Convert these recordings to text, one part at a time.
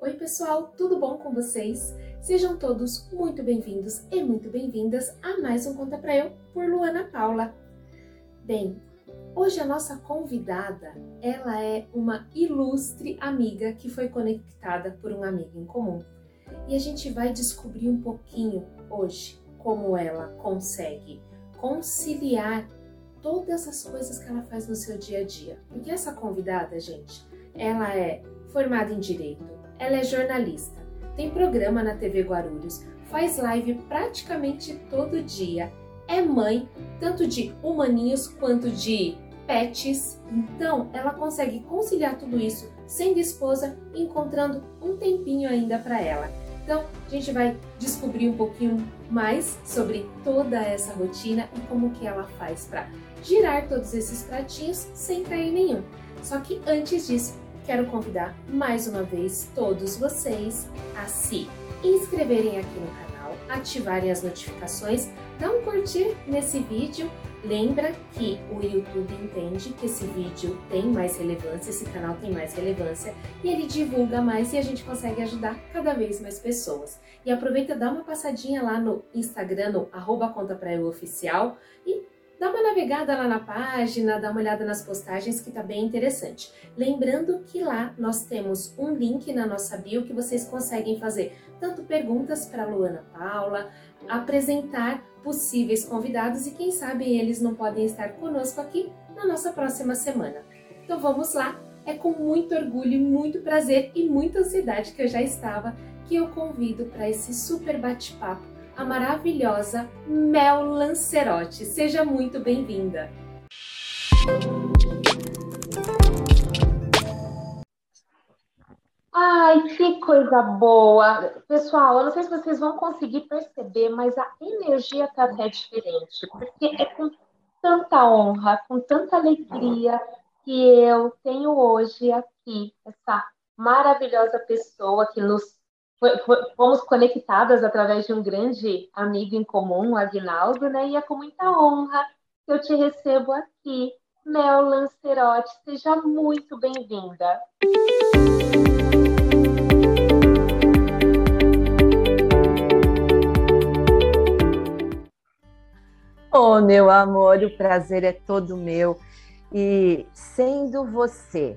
Oi, pessoal, tudo bom com vocês? Sejam todos muito bem-vindos e muito bem-vindas a mais um Conta Pra Eu por Luana Paula. Bem, hoje a nossa convidada, ela é uma ilustre amiga que foi conectada por um amigo em comum. E a gente vai descobrir um pouquinho hoje como ela consegue conciliar todas as coisas que ela faz no seu dia a dia. Porque essa convidada, gente, ela é formada em direito, ela é jornalista, tem programa na TV Guarulhos, faz live praticamente todo dia, é mãe tanto de humaninhos quanto de pets. Então, ela consegue conciliar tudo isso sendo esposa, encontrando um tempinho ainda para ela. Então, a gente vai descobrir um pouquinho mais sobre toda essa rotina e como que ela faz para girar todos esses pratinhos sem cair nenhum. Só que antes disso, quero convidar mais uma vez todos vocês a se inscreverem aqui no canal, ativarem as notificações, dar um curtir nesse vídeo. Lembra que o YouTube entende que esse vídeo tem mais relevância, esse canal tem mais relevância e ele divulga mais e a gente consegue ajudar cada vez mais pessoas. E aproveita, dá uma passadinha lá no Instagram, no arroba conta pra eu oficial e dá uma navegada lá na página, dá uma olhada nas postagens que tá bem interessante. Lembrando que lá nós temos um link na nossa bio que vocês conseguem fazer tanto perguntas para Luana Paula, apresentar possíveis convidados e quem sabe eles não podem estar conosco aqui na nossa próxima semana. Então vamos lá, é com muito orgulho, muito prazer e muita ansiedade que eu já estava que eu convido para esse super bate-papo a maravilhosa Mel Lancerotti. Seja muito bem-vinda! Ai, que coisa boa! Pessoal, eu não sei se vocês vão conseguir perceber, mas a energia está até diferente, porque é com tanta honra, com tanta alegria que eu tenho hoje aqui essa maravilhosa pessoa que nos fomos conectadas através de um grande amigo em comum, o Agnaldo, né? E é com muita honra que eu te recebo aqui, Mel Lancerotti. Seja muito bem-vinda. Oh, meu amor, o prazer é todo meu. E sendo você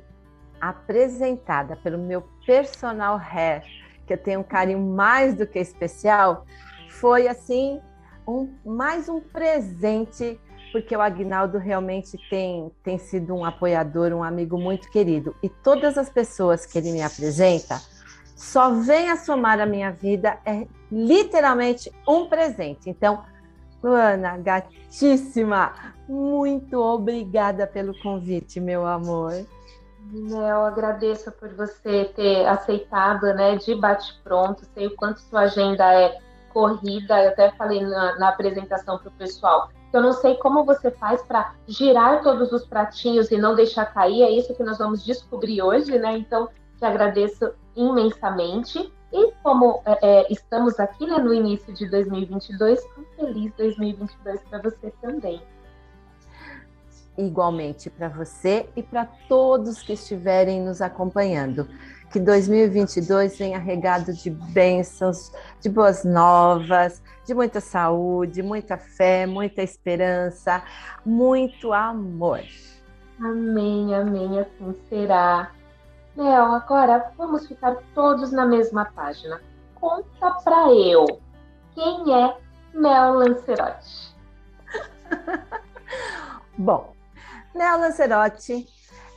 apresentada pelo meu personal hair que eu tenho um carinho mais do que especial, foi assim um, mais um presente, porque o Agnaldo realmente tem, tem sido um apoiador, um amigo muito querido. E todas as pessoas que ele me apresenta só vem a somar a minha vida, é literalmente um presente. Então, Luana, gatíssima, muito obrigada pelo convite, meu amor. Eu agradeço por você ter aceitado, né, de bate-pronto. Sei o quanto sua agenda é corrida. Eu até falei na, na apresentação para o pessoal. Eu não sei como você faz para girar todos os pratinhos e não deixar cair. É isso que nós vamos descobrir hoje, né? Então, te agradeço imensamente. E como é, é estamos aqui né, no início de 2022, um feliz 2022 para você também igualmente para você e para todos que estiverem nos acompanhando. Que 2022 venha regado de bênçãos, de boas novas, de muita saúde, muita fé, muita esperança, muito amor. Amém, amém, assim será. Mel, agora vamos ficar todos na mesma página. Conta para eu, quem é Mel Lancerotti? Bom, Nea Lancerotti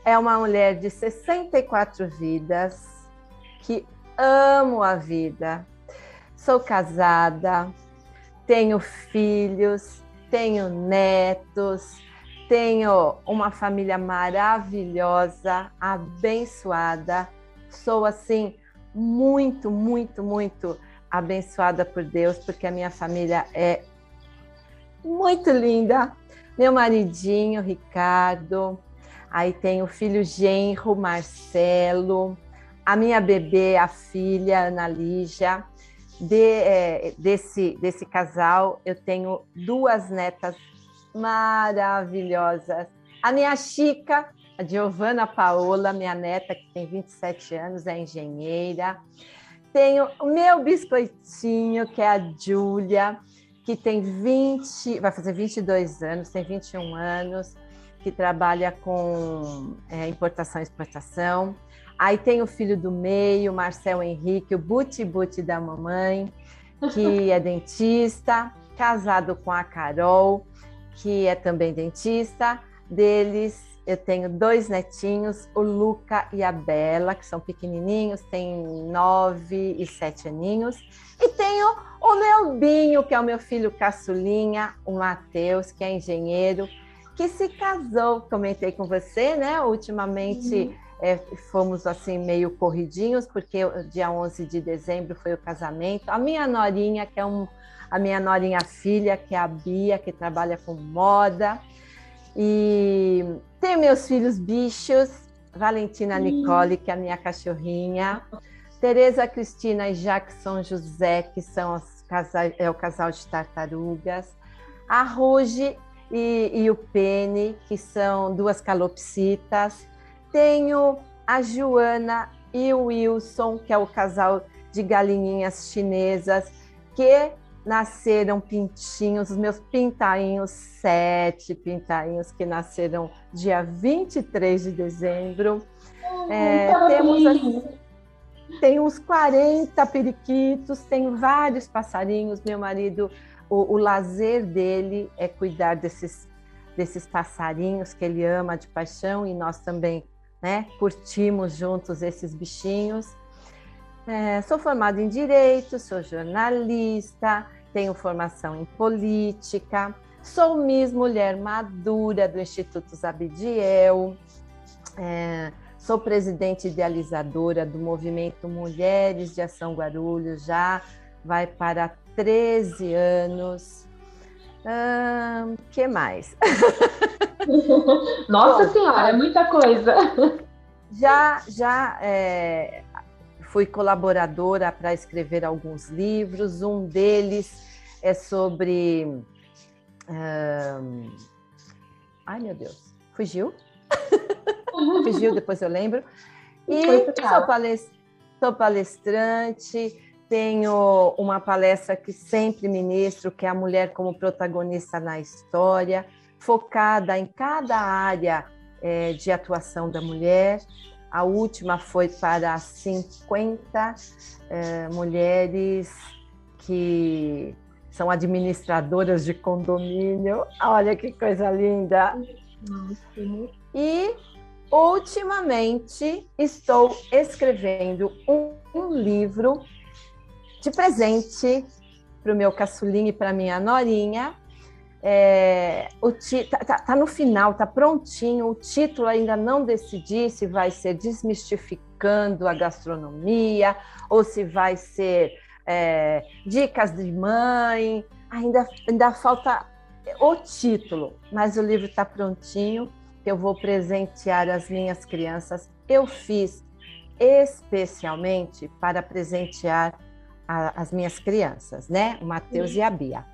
é uma mulher de 64 vidas que amo a vida. Sou casada, tenho filhos, tenho netos, tenho uma família maravilhosa, abençoada. Sou assim muito, muito, muito abençoada por Deus, porque a minha família é muito linda, meu maridinho, Ricardo, aí tem o filho genro, Marcelo, a minha bebê, a filha, Ana Lígia. De, é, desse, desse casal, eu tenho duas netas maravilhosas. A minha Chica, a Giovana Paola, minha neta, que tem 27 anos, é engenheira. Tenho o meu biscoitinho, que é a Júlia, que tem 20, vai fazer 22 anos, tem 21 anos, que trabalha com é, importação e exportação. Aí tem o filho do meio, Marcel Henrique, o buti-buti da mamãe, que é dentista, casado com a Carol, que é também dentista. Deles, eu tenho dois netinhos, o Luca e a Bela, que são pequenininhos, têm nove e sete aninhos. E tenho o meu Binho, que é o meu filho caçulinha, o Matheus, que é engenheiro, que se casou, comentei com você, né? Ultimamente. Uhum é, fomos assim meio corridinhos, porque dia 11 de dezembro foi o casamento. A minha norinha, que é um, a minha norinha filha, que é a Bia, que trabalha com moda. E tenho meus filhos bichos, Valentina Nicole, que é a minha cachorrinha, Tereza Cristina e Jackson José, que são casais, é o casal de tartarugas, a Ruge e, e o Pene, que são duas calopsitas, tenho a Joana e o Wilson, que é o casal de galinhinhas chinesas, que nasceram pintinhos, os meus pintainhos, sete pintainhos que nasceram dia 23 de dezembro. Oh, é, temos assim, tem uns 40 periquitos, tem vários passarinhos. Meu marido, o, o lazer dele é cuidar desses, desses passarinhos que ele ama de paixão e nós também né? Curtimos juntos esses bichinhos. É, sou formada em Direito, sou jornalista, tenho formação em política, sou Miss Mulher Madura do Instituto Zabidiel, é, sou presidente idealizadora do movimento Mulheres de Ação Guarulhos, já vai para 13 anos. O que mais? Nossa Bom, Senhora, é muita coisa. Já, já é, fui colaboradora para escrever alguns livros. Um deles é sobre. Ai, meu Deus, fugiu? fugiu, depois eu lembro. E sou, palest... sou palestrante, tenho uma palestra que sempre ministro, que é a mulher como protagonista na história focada em cada área é, de atuação da mulher. A última foi para 50 é, mulheres que são administradoras de condomínio. Olha que coisa linda! E ultimamente estou escrevendo um, um livro de presente para o meu caçulinho e para minha norinha, é, o tá, tá, tá, no final, tá prontinho. O título ainda não decidi se vai ser desmistificando a gastronomia ou se vai ser é, dicas de mãe. Ainda, ainda falta o título, mas o livro está prontinho. Eu vou presentear as minhas crianças. Eu fiz especialmente para presentear a, as minhas crianças, né? O Matheus e a Bia.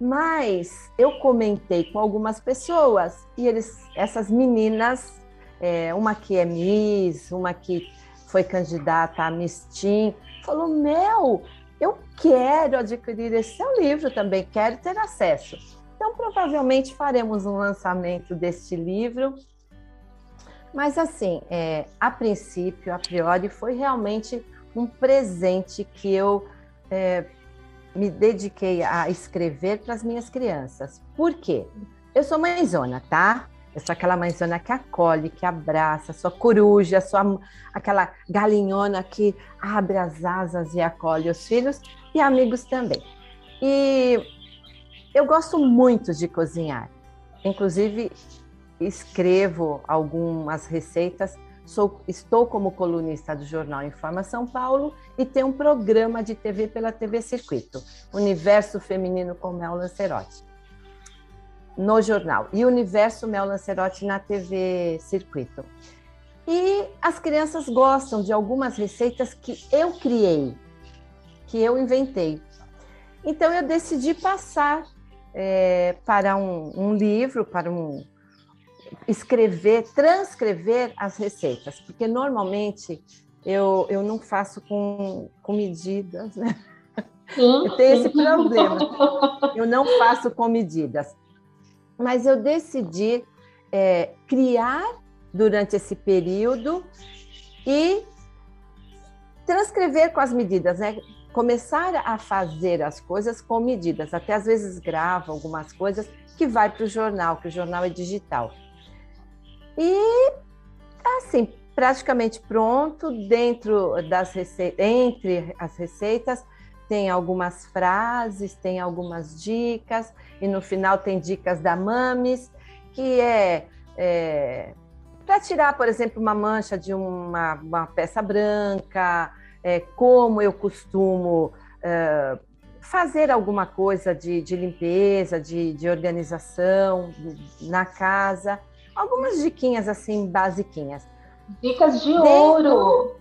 Mas eu comentei com algumas pessoas e eles, essas meninas, é, uma que é Miss, uma que foi candidata a Miss Teen, falou: Meu, eu quero adquirir esse seu livro também, quero ter acesso. Então, provavelmente faremos um lançamento deste livro. Mas, assim, é, a princípio, a priori, foi realmente um presente que eu é, me dediquei a escrever para as minhas crianças. Por quê? Eu sou mãezona, tá? Eu sou aquela mãezona que acolhe, que abraça, sou coruja, sou aquela galinhona que abre as asas e acolhe os filhos e amigos também. E eu gosto muito de cozinhar. Inclusive, escrevo algumas receitas Sou, estou como colunista do jornal Informa São Paulo e tenho um programa de TV pela TV Circuito, Universo Feminino com Mel Lancerotti, no jornal, e Universo Mel Lancerotti na TV Circuito. E as crianças gostam de algumas receitas que eu criei, que eu inventei. Então eu decidi passar é, para um, um livro, para um, escrever, transcrever as receitas, porque normalmente eu, eu não faço com, com medidas, né? Eu tenho esse problema. Eu não faço com medidas. Mas eu decidi é, criar durante esse período e transcrever com as medidas, né? Começar a fazer as coisas com medidas. Até às vezes gravo algumas coisas que vai para o jornal, que o jornal é digital. E assim, praticamente pronto, dentro das receitas, entre as receitas, tem algumas frases, tem algumas dicas, e no final tem dicas da Mames, que é, é para tirar, por exemplo, uma mancha de uma, uma peça branca, é, como eu costumo é, fazer alguma coisa de, de limpeza, de, de, organização na casa, algumas diquinhas assim basiquinhas. Dicas de Dentro... ouro.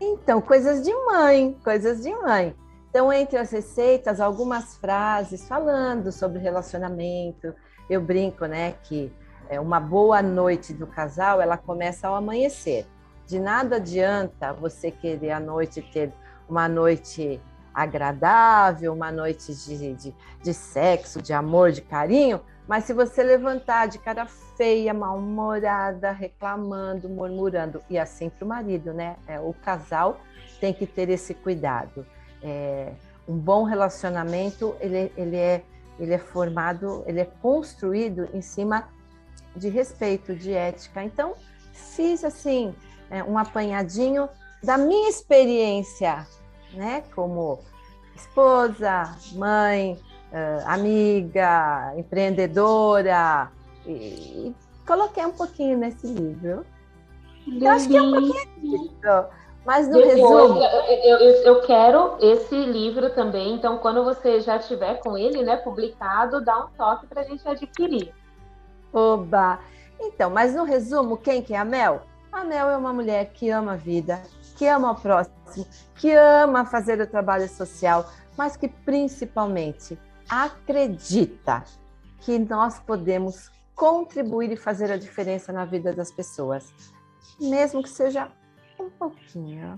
Então, coisas de mãe, coisas de mãe. Então, entre as receitas, algumas frases falando sobre relacionamento. Eu brinco, né, que é, uma boa noite do casal, ela começa ao amanhecer. De nada adianta você querer à noite ter uma noite agradável, uma noite de, de, de sexo, de amor, de carinho, mas se você levantar de cara feia, mal-humorada, reclamando, murmurando, e assim para o marido, né? É, o casal tem que ter esse cuidado. É, um bom relacionamento, ele, ele, é, ele é formado, ele é construído em cima de respeito, de ética. Então, fiz assim é, um apanhadinho da minha experiência, né, como esposa, mãe, uh, amiga, empreendedora, e, e, coloquei um pouquinho nesse livro. Eu acho que é um pouquinho disso. Mas no resumo. Eu, eu, eu, quero esse livro também, então quando você já tiver com ele, né, publicado, dá um toque para a gente adquirir. Oba! Então, mas no resumo, quem que é a Mel? A Mel é uma mulher que ama a vida, que ama o próximo, que ama fazer o trabalho social, mas que principalmente acredita que nós podemos contribuir e fazer a diferença na vida das pessoas, mesmo que seja um pouquinho.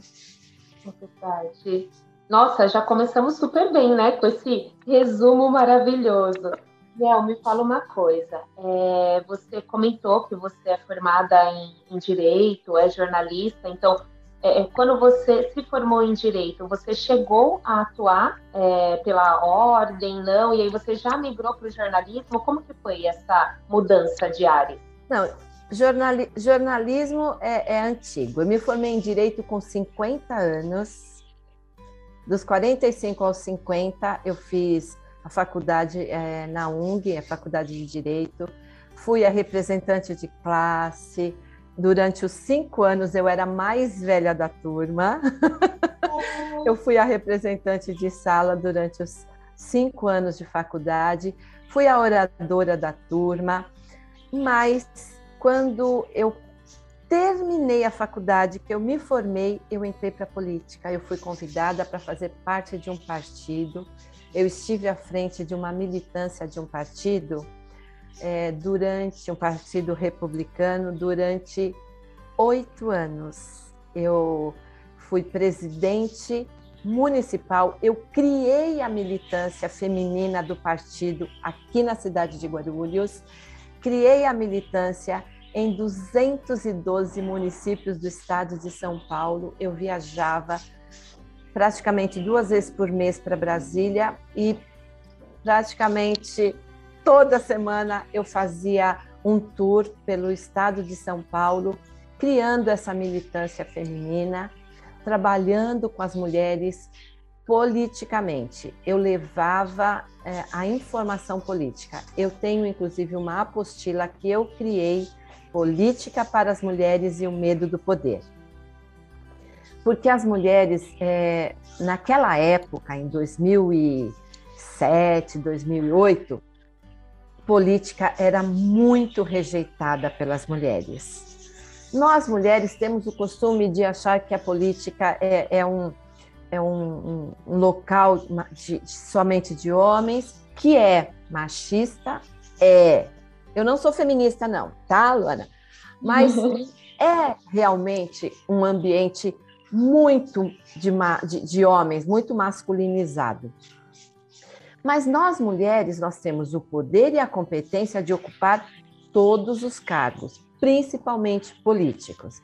Verdade. Nossa, já começamos super bem, né? Com esse resumo maravilhoso. Mel, me fala uma coisa. É, você comentou que você é formada em, em direito, é jornalista, então, é, é, quando você se formou em direito, você chegou a atuar é, pela ordem, não? E aí você já migrou para o jornalismo? Como que foi essa mudança de área? Não, jornali jornalismo é, é antigo. Eu me formei em direito com 50 anos. Dos 45 aos 50, eu fiz a faculdade é, na UNG, a Faculdade de Direito. Fui a representante de classe. Durante os cinco anos, eu era a mais velha da turma. eu fui a representante de sala durante os cinco anos de faculdade. Fui a oradora da turma. Mas quando eu terminei a faculdade, que eu me formei, eu entrei para a política. Eu fui convidada para fazer parte de um partido eu estive à frente de uma militância de um partido é, durante um partido republicano durante oito anos. Eu fui presidente municipal. Eu criei a militância feminina do partido aqui na cidade de Guarulhos. Criei a militância em 212 municípios do estado de São Paulo. Eu viajava praticamente duas vezes por mês para Brasília e praticamente toda semana eu fazia um tour pelo estado de São Paulo, criando essa militância feminina, trabalhando com as mulheres politicamente. Eu levava é, a informação política. Eu tenho inclusive uma apostila que eu criei, Política para as Mulheres e o Medo do Poder porque as mulheres, é, naquela época, em 2007, 2008, política era muito rejeitada pelas mulheres. Nós, mulheres, temos o costume de achar que a política é, é um, é um, um local de, de, somente de homens, que é machista, é Eu não sou feminista, não, tá, Luana? Mas é realmente um ambiente muito de, de, de homens, muito masculinizado. Mas nós mulheres, nós temos o poder e a competência de ocupar todos os cargos, principalmente políticos.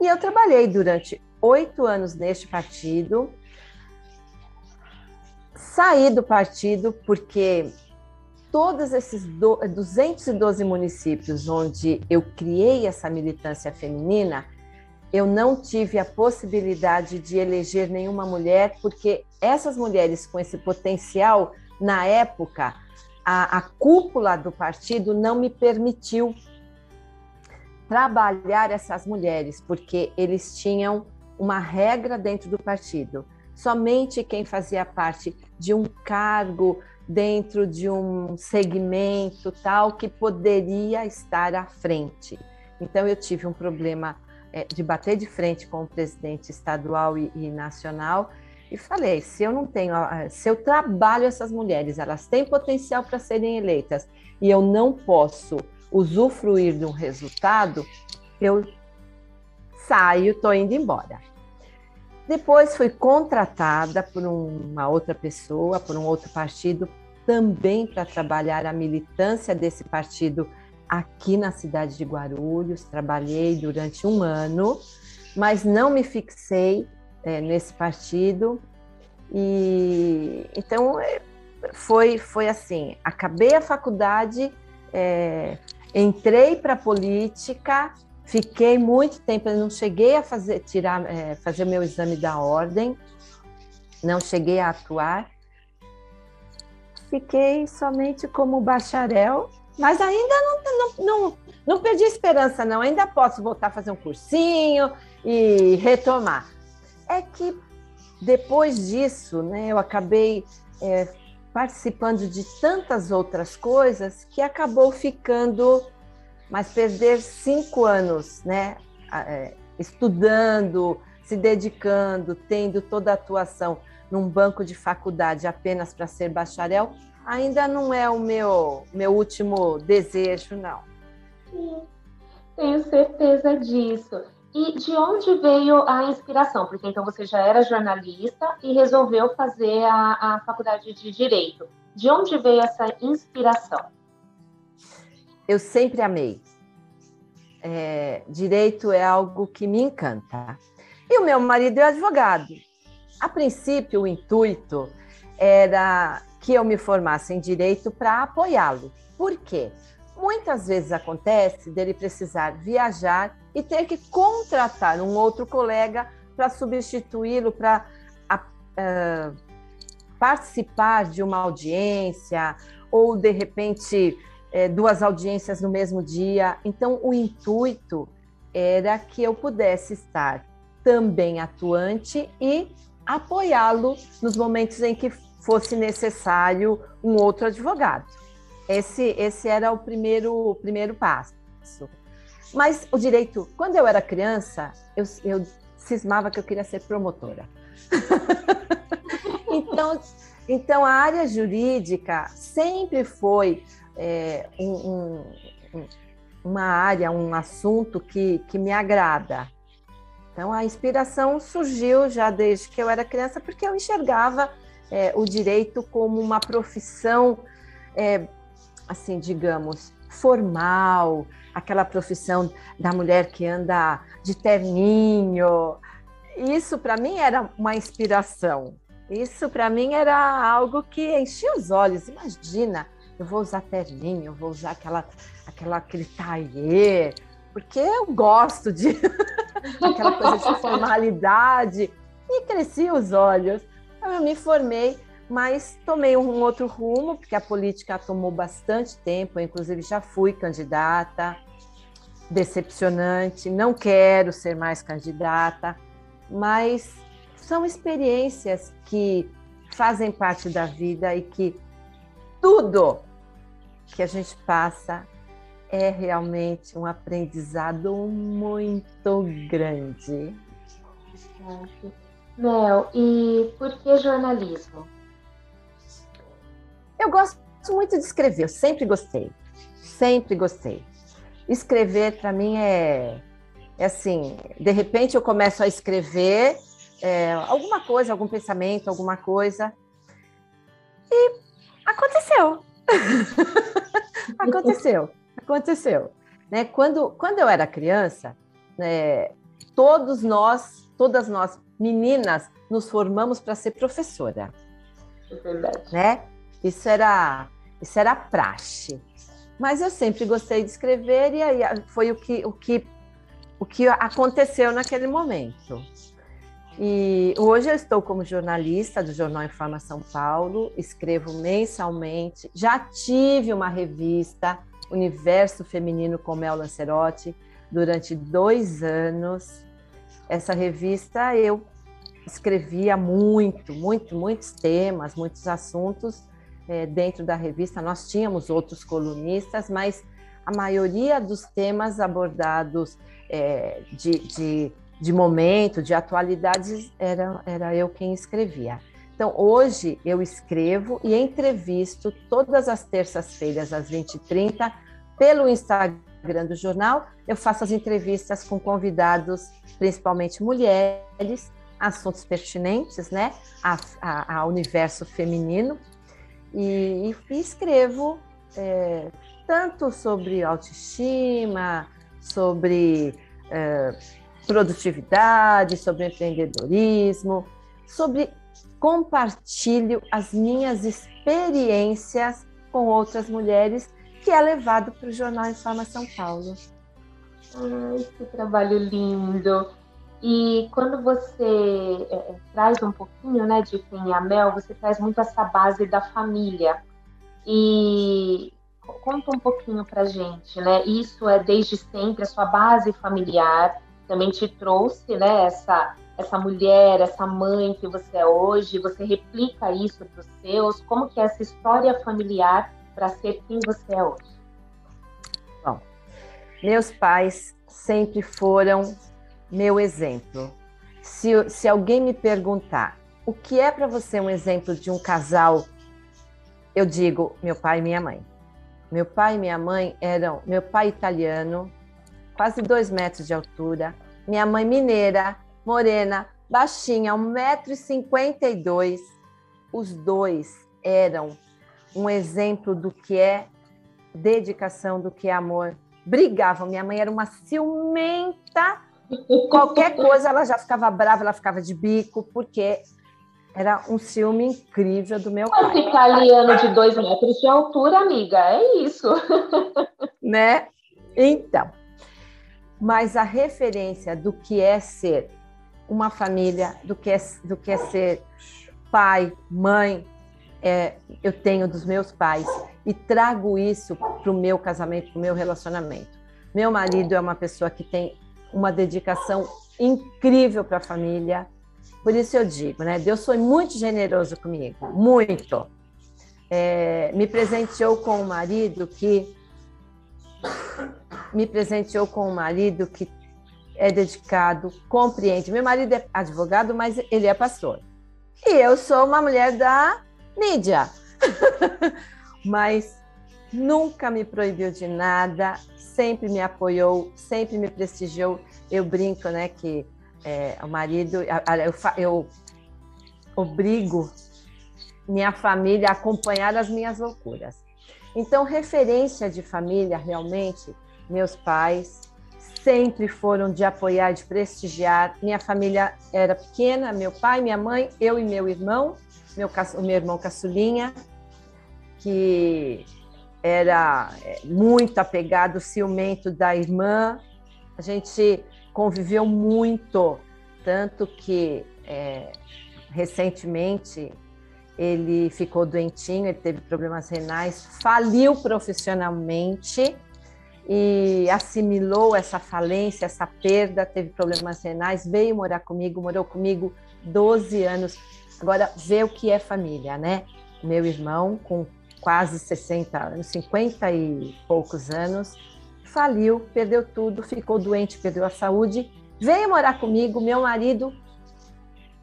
E eu trabalhei durante oito anos neste partido, saí do partido porque todos esses 212 municípios onde eu criei essa militância feminina, eu não tive a possibilidade de eleger nenhuma mulher, porque essas mulheres com esse potencial, na época, a, a cúpula do partido não me permitiu trabalhar essas mulheres, porque eles tinham uma regra dentro do partido. Somente quem fazia parte de um cargo dentro de um segmento tal que poderia estar à frente. Então eu tive um problema é, de bater de frente com o presidente estadual e, e nacional e falei: se eu não tenho, se eu trabalho essas mulheres, elas têm potencial para serem eleitas e eu não posso usufruir de um resultado, eu saio, estou indo embora. Depois fui contratada por uma outra pessoa, por um outro partido, também para trabalhar a militância desse partido aqui na cidade de Guarulhos. Trabalhei durante um ano, mas não me fixei é, nesse partido. E então é, foi, foi assim: acabei a faculdade, é, entrei para a política Fiquei muito tempo, não cheguei a fazer tirar, é, fazer meu exame da ordem, não cheguei a atuar. Fiquei somente como bacharel, mas ainda não, não, não, não perdi esperança, não. Ainda posso voltar a fazer um cursinho e retomar. É que depois disso, né, eu acabei é, participando de tantas outras coisas que acabou ficando mas perder cinco anos, né, é, estudando, se dedicando, tendo toda a atuação num banco de faculdade apenas para ser bacharel, ainda não é o meu, meu último desejo, não. Sim, tenho certeza disso. E de onde veio a inspiração? Porque então você já era jornalista e resolveu fazer a, a faculdade de Direito. De onde veio essa inspiração? eu sempre amei. É, direito é algo que me encanta. E o meu marido é advogado. A princípio, o intuito era que eu me formasse em direito para apoiá-lo. Por quê? Muitas vezes acontece dele precisar viajar e ter que contratar um outro colega para substituí-lo, para uh, participar de uma audiência ou, de repente, é, duas audiências no mesmo dia. Então, o intuito era que eu pudesse estar também atuante e apoiá-lo nos momentos em que fosse necessário um outro advogado. Esse, esse era o primeiro, o primeiro passo. Mas o direito, quando eu era criança, eu, eu cismava que eu queria ser promotora. então, então, a área jurídica sempre foi é, um, um, uma área, um assunto que, que me agrada. Então, a inspiração surgiu já desde que eu era criança, porque eu enxergava é, o direito como uma profissão, é, assim, digamos, formal, aquela profissão da mulher que anda de terninho. Isso, para mim, era uma inspiração. Isso, para mim, era algo que enchia os olhos. Imagina eu vou usar terninho, eu vou usar aquela, aquela, aquele tailleur, porque eu gosto de aquela coisa de formalidade. E cresci os olhos. Então, eu me formei, mas tomei um outro rumo, porque a política tomou bastante tempo, inclusive já fui candidata, decepcionante, não quero ser mais candidata, mas são experiências que fazem parte da vida e que tudo que a gente passa é realmente um aprendizado muito grande. Mel, e por que jornalismo? Eu gosto muito de escrever, eu sempre gostei. Sempre gostei. Escrever para mim é, é assim, de repente eu começo a escrever é, alguma coisa, algum pensamento, alguma coisa e aconteceu. aconteceu, aconteceu. Né? Quando, quando eu era criança, né, todos nós, todas nós meninas, nos formamos para ser professora. É verdade. Né? Isso era, isso era praxe. Mas eu sempre gostei de escrever e aí foi o que, o que, o que aconteceu naquele momento. E hoje eu estou como jornalista do Jornal Informa São Paulo, escrevo mensalmente, já tive uma revista, Universo Feminino com Mel Lancerotti, durante dois anos. Essa revista eu escrevia muito, muito, muitos temas, muitos assuntos é, dentro da revista. Nós tínhamos outros colunistas, mas a maioria dos temas abordados é, de, de de momento, de atualidades, era, era eu quem escrevia. Então, hoje eu escrevo e entrevisto todas as terças-feiras, às 20h30, pelo Instagram do jornal. Eu faço as entrevistas com convidados, principalmente mulheres, assuntos pertinentes né, ao universo feminino. E, e escrevo é, tanto sobre autoestima, sobre. É, produtividade, sobre empreendedorismo, sobre compartilho as minhas experiências com outras mulheres, que é levado para o Jornal Informa São Paulo. Ai, que trabalho lindo! E quando você é, é, traz um pouquinho né, de quem é a Mel, você traz muito essa base da família. E conta um pouquinho para gente, né? Isso é desde sempre a sua base familiar, também te trouxe, né, essa, essa mulher, essa mãe que você é hoje, você replica isso para os seus, como que é essa história familiar para ser quem você é hoje? Bom, meus pais sempre foram meu exemplo. Se, se alguém me perguntar o que é para você um exemplo de um casal, eu digo meu pai e minha mãe. Meu pai e minha mãe eram meu pai italiano, quase dois metros de altura. Minha mãe mineira, morena, baixinha, 1,52m. Os dois eram um exemplo do que é dedicação, do que é amor. Brigavam. Minha mãe era uma ciumenta. Qualquer coisa ela já ficava brava, ela ficava de bico, porque era um ciúme incrível do meu pai. Italiano de dois metros de altura, amiga, é isso. Né? Então, mas a referência do que é ser uma família, do que é, do que é ser pai, mãe, é, eu tenho dos meus pais e trago isso para o meu casamento, para o meu relacionamento. Meu marido é uma pessoa que tem uma dedicação incrível para a família, por isso eu digo, né? Deus foi muito generoso comigo, muito. É, me presenteou com um marido que me presenteou com um marido que é dedicado, compreende. Meu marido é advogado, mas ele é pastor. E eu sou uma mulher da mídia. mas nunca me proibiu de nada, sempre me apoiou, sempre me prestigiou. Eu brinco, né, que é, o marido, eu, eu obrigo minha família a acompanhar as minhas loucuras. Então, referência de família, realmente, meus pais sempre foram de apoiar, de prestigiar. Minha família era pequena, meu pai, minha mãe, eu e meu irmão, meu, o meu irmão caçulinha, que era é, muito apegado, ciumento da irmã. A gente conviveu muito, tanto que é, recentemente ele ficou doentinho, ele teve problemas renais, faliu profissionalmente e assimilou essa falência, essa perda, teve problemas renais, veio morar comigo, morou comigo 12 anos. Agora, vê o que é família, né? Meu irmão, com quase 60 anos, 50 e poucos anos, faliu, perdeu tudo, ficou doente, perdeu a saúde, veio morar comigo. Meu marido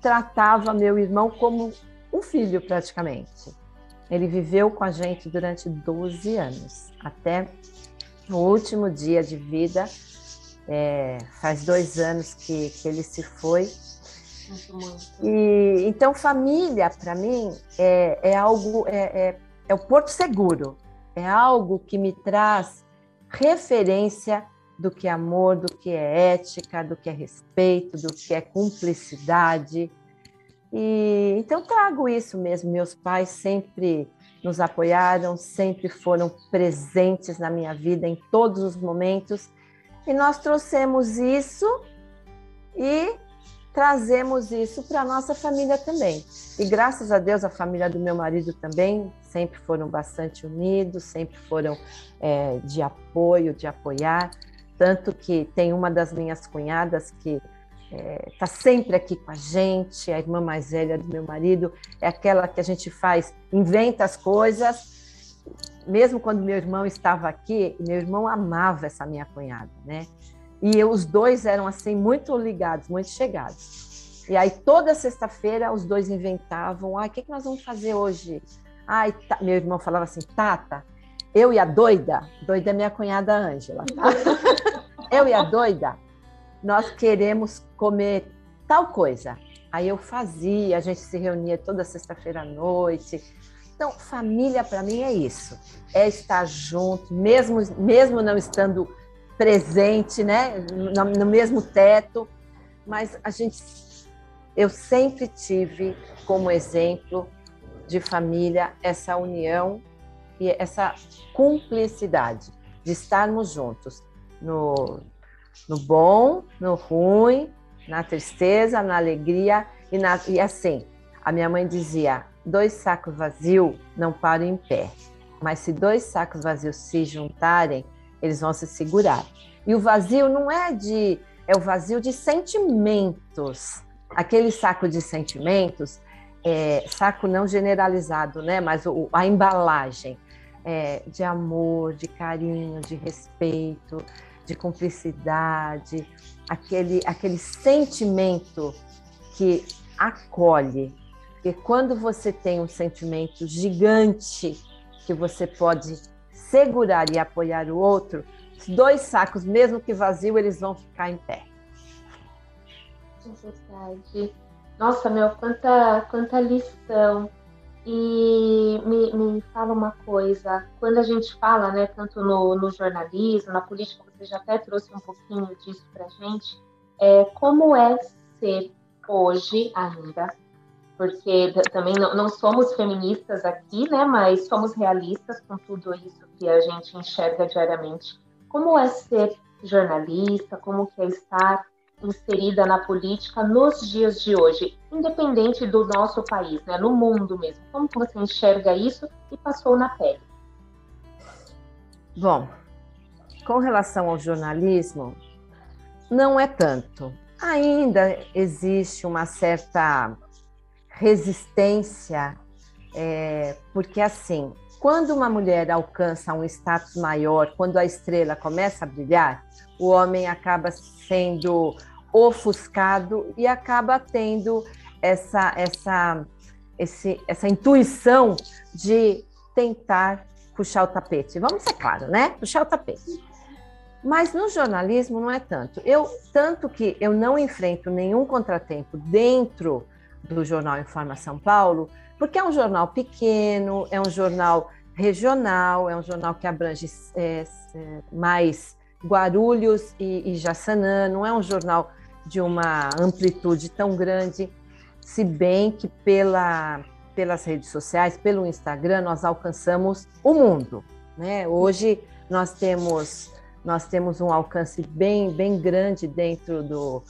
tratava meu irmão como um filho praticamente. Ele viveu com a gente durante 12 anos, até o último dia de vida. É, faz dois anos que, que ele se foi. E, então, família, para mim, é, é algo, é, é, o porto seguro, é algo que me traz referência do que é amor, do que é ética, do que é respeito, do que é cumplicidade. E então trago isso mesmo. Meus pais sempre nos apoiaram, sempre foram presentes na minha vida em todos os momentos. E nós trouxemos isso e trazemos isso para a nossa família também. E graças a Deus, a família do meu marido também sempre foram bastante unidos, sempre foram é, de apoio, de apoiar. Tanto que tem uma das minhas cunhadas que está é, tá sempre aqui com a gente, a irmã mais velha do meu marido, é aquela que a gente faz, inventa as coisas. Mesmo quando meu irmão estava aqui, meu irmão amava essa minha cunhada, né? E eu, os dois eram assim muito ligados, muito chegados. E aí toda sexta-feira os dois inventavam, ah, o que, que nós vamos fazer hoje? Ai, tá. meu irmão falava assim, Tata, eu e a doida, doida é minha cunhada Ângela, tá? eu e a doida, nós queremos comer tal coisa. Aí eu fazia, a gente se reunia toda sexta-feira à noite. Então, família para mim é isso, é estar junto, mesmo mesmo não estando presente, né, no, no mesmo teto, mas a gente eu sempre tive como exemplo de família essa união e essa cumplicidade de estarmos juntos no, no bom, no ruim, na tristeza, na alegria e, na, e assim. A minha mãe dizia: dois sacos vazios não param em pé, mas se dois sacos vazios se juntarem, eles vão se segurar. E o vazio não é de é o vazio de sentimentos. Aquele saco de sentimentos, é, saco não generalizado, né? Mas o, a embalagem é, de amor, de carinho, de respeito, de cumplicidade, aquele, aquele sentimento que acolhe. Porque quando você tem um sentimento gigante que você pode segurar e apoiar o outro, os dois sacos, mesmo que vazio, eles vão ficar em pé. Verdade. Nossa, meu, quanta, quanta lição. E me, me fala uma coisa, quando a gente fala, né, tanto no, no jornalismo, na política, você já até trouxe um pouquinho disso para a gente, é, como é ser hoje ainda, porque também não, não, somos feministas aqui, né, mas somos realistas com tudo isso que a gente enxerga diariamente. Como é ser jornalista, como que é estar inserida na política nos dias de hoje, independente do nosso país, né, no mundo mesmo. Como que você enxerga isso e passou na pele? Bom, com relação ao jornalismo, não é tanto. Ainda existe uma certa resistência, é, porque assim, quando uma mulher alcança um status maior, quando a estrela começa a brilhar, o homem acaba sendo ofuscado e acaba tendo essa, essa, esse, essa intuição de tentar puxar o tapete. Vamos ser claro, né? Puxar o tapete. Mas no jornalismo não é tanto. Eu tanto que eu não enfrento nenhum contratempo dentro do jornal Informa São Paulo, porque é um jornal pequeno, é um jornal regional, é um jornal que abrange é, é, mais Guarulhos e, e Jaçanã, não é um jornal de uma amplitude tão grande, se bem que pela, pelas redes sociais, pelo Instagram, nós alcançamos o mundo. Né? Hoje nós temos, nós temos um alcance bem, bem grande dentro do,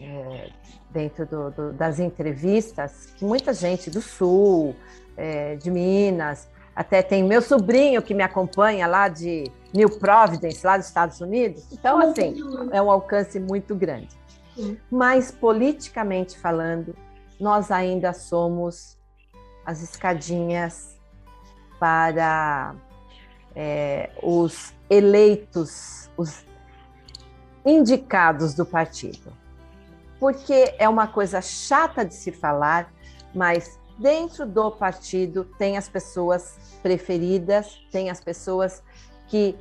é, dentro do, do, das entrevistas, que muita gente do Sul, é, de Minas, até tem meu sobrinho que me acompanha lá de New Providence, lá dos Estados Unidos. Então, assim, é um alcance muito grande. Mas, politicamente falando, nós ainda somos as escadinhas para é, os eleitos, os indicados do partido. Porque é uma coisa chata de se falar, mas dentro do partido tem as pessoas preferidas, tem as pessoas que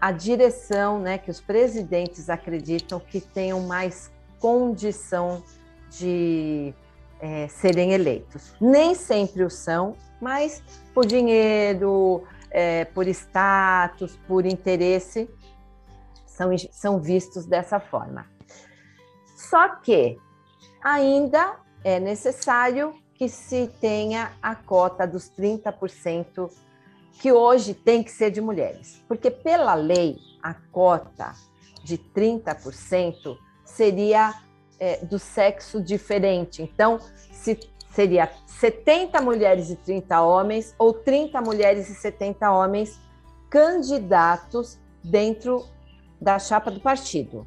a direção, né, que os presidentes acreditam que tenham mais condição de é, serem eleitos. Nem sempre o são, mas por dinheiro, é, por status, por interesse, são, são vistos dessa forma. Só que ainda é necessário que se tenha a cota dos 30% que hoje tem que ser de mulheres, porque pela lei a cota de 30% seria é, do sexo diferente. Então, se, seria 70 mulheres e 30 homens, ou 30 mulheres e 70 homens candidatos dentro da chapa do partido.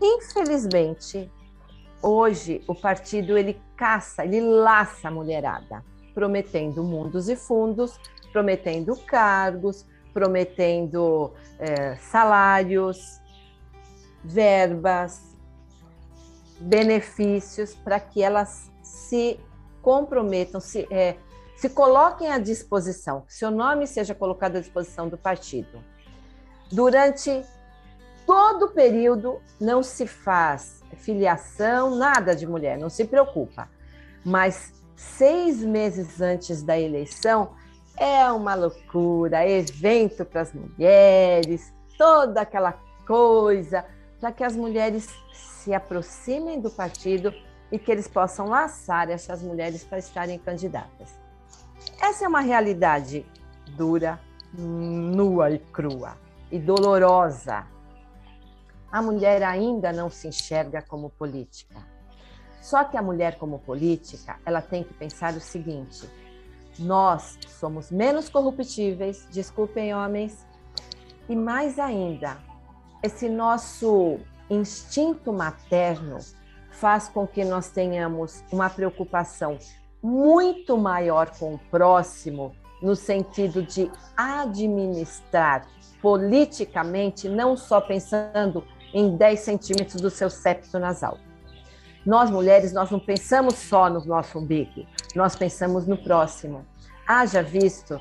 Infelizmente, hoje o partido ele caça, ele laça a mulherada, prometendo mundos e fundos, prometendo cargos, prometendo é, salários, verbas, benefícios para que elas se comprometam, se, é, se coloquem à disposição, que seu nome seja colocado à disposição do partido. Durante todo período não se faz filiação, nada de mulher, não se preocupa. Mas seis meses antes da eleição é uma loucura, evento para as mulheres, toda aquela coisa, para que as mulheres se aproximem do partido e que eles possam laçar essas mulheres para estarem candidatas. Essa é uma realidade dura, nua e crua e dolorosa. A mulher ainda não se enxerga como política. Só que a mulher como política, ela tem que pensar o seguinte: nós somos menos corruptíveis, desculpem homens, e mais ainda, esse nosso instinto materno faz com que nós tenhamos uma preocupação muito maior com o próximo, no sentido de administrar politicamente, não só pensando em 10 centímetros do seu septo nasal. Nós mulheres, nós não pensamos só no nosso umbigo, nós pensamos no próximo. Haja visto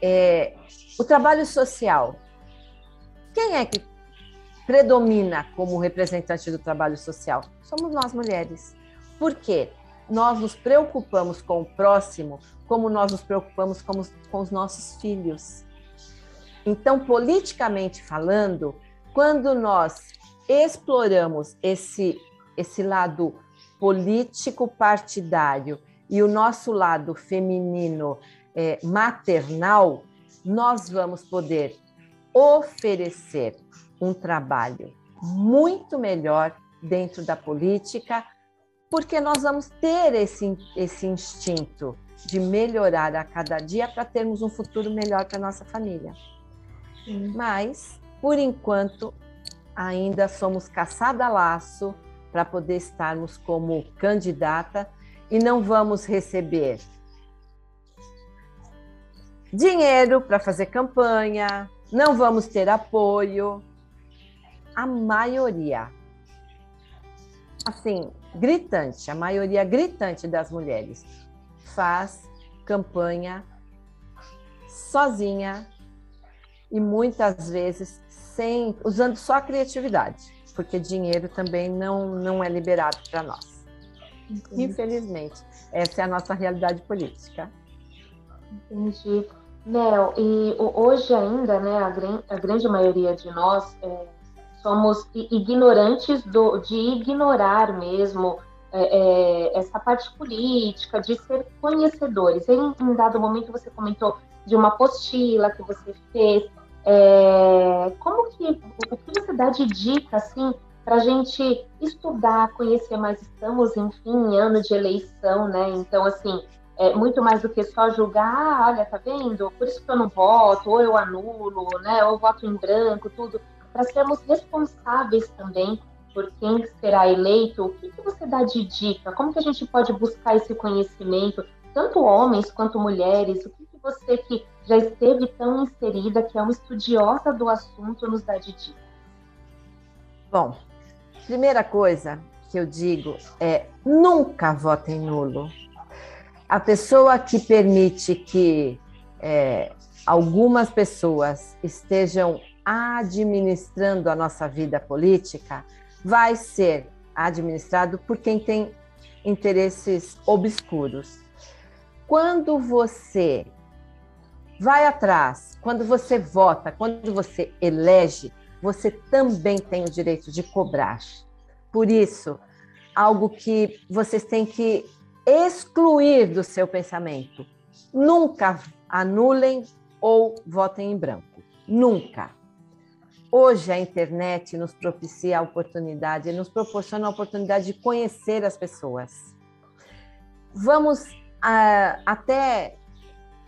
é, o trabalho social. Quem é que predomina como representante do trabalho social? Somos nós mulheres. Por quê? Nós nos preocupamos com o próximo como nós nos preocupamos com os, com os nossos filhos. Então, politicamente falando, quando nós exploramos esse, esse lado político partidário e o nosso lado feminino é, maternal, nós vamos poder oferecer um trabalho muito melhor dentro da política, porque nós vamos ter esse, esse instinto de melhorar a cada dia para termos um futuro melhor para nossa família. Sim. Mas, por enquanto, ainda somos caçada laço para poder estarmos como candidata e não vamos receber dinheiro para fazer campanha, não vamos ter apoio, a maioria, assim, gritante, a maioria gritante das mulheres faz campanha sozinha e muitas vezes sem usando só a criatividade, porque dinheiro também não não é liberado para nós. Entendi. Infelizmente, essa é a nossa realidade política. Entendi. Mel, e hoje ainda, né, a, a grande maioria de nós é, somos ignorantes do, de ignorar mesmo é, é, essa parte política, de ser conhecedores. Em um dado momento você comentou de uma apostila que você fez. É, como que o que você dá de dica assim para a gente estudar, conhecer mais? Estamos, enfim, em ano de eleição, né? Então, assim, é muito mais do que só julgar, ah, olha, tá vendo? Por isso que eu não voto, ou eu anulo, né? Ou voto em branco, tudo para sermos responsáveis também por quem será eleito, o que, que, você dá de dica? Como que a gente pode buscar esse conhecimento, tanto homens quanto mulheres? O que, você que já esteve tão inserida, que é uma estudiosa do assunto, nos dá de dica? Bom, primeira coisa que eu digo é nunca votem nulo. a pessoa que permite que é, algumas pessoas estejam administrando a nossa vida política vai ser administrado por quem tem interesses obscuros. Quando você vai atrás, quando você vota, quando você elege, você também tem o direito de cobrar. Por isso, algo que vocês têm que excluir do seu pensamento. Nunca anulem ou votem em branco. Nunca. Hoje a internet nos propicia a oportunidade, nos proporciona a oportunidade de conhecer as pessoas. Vamos uh, até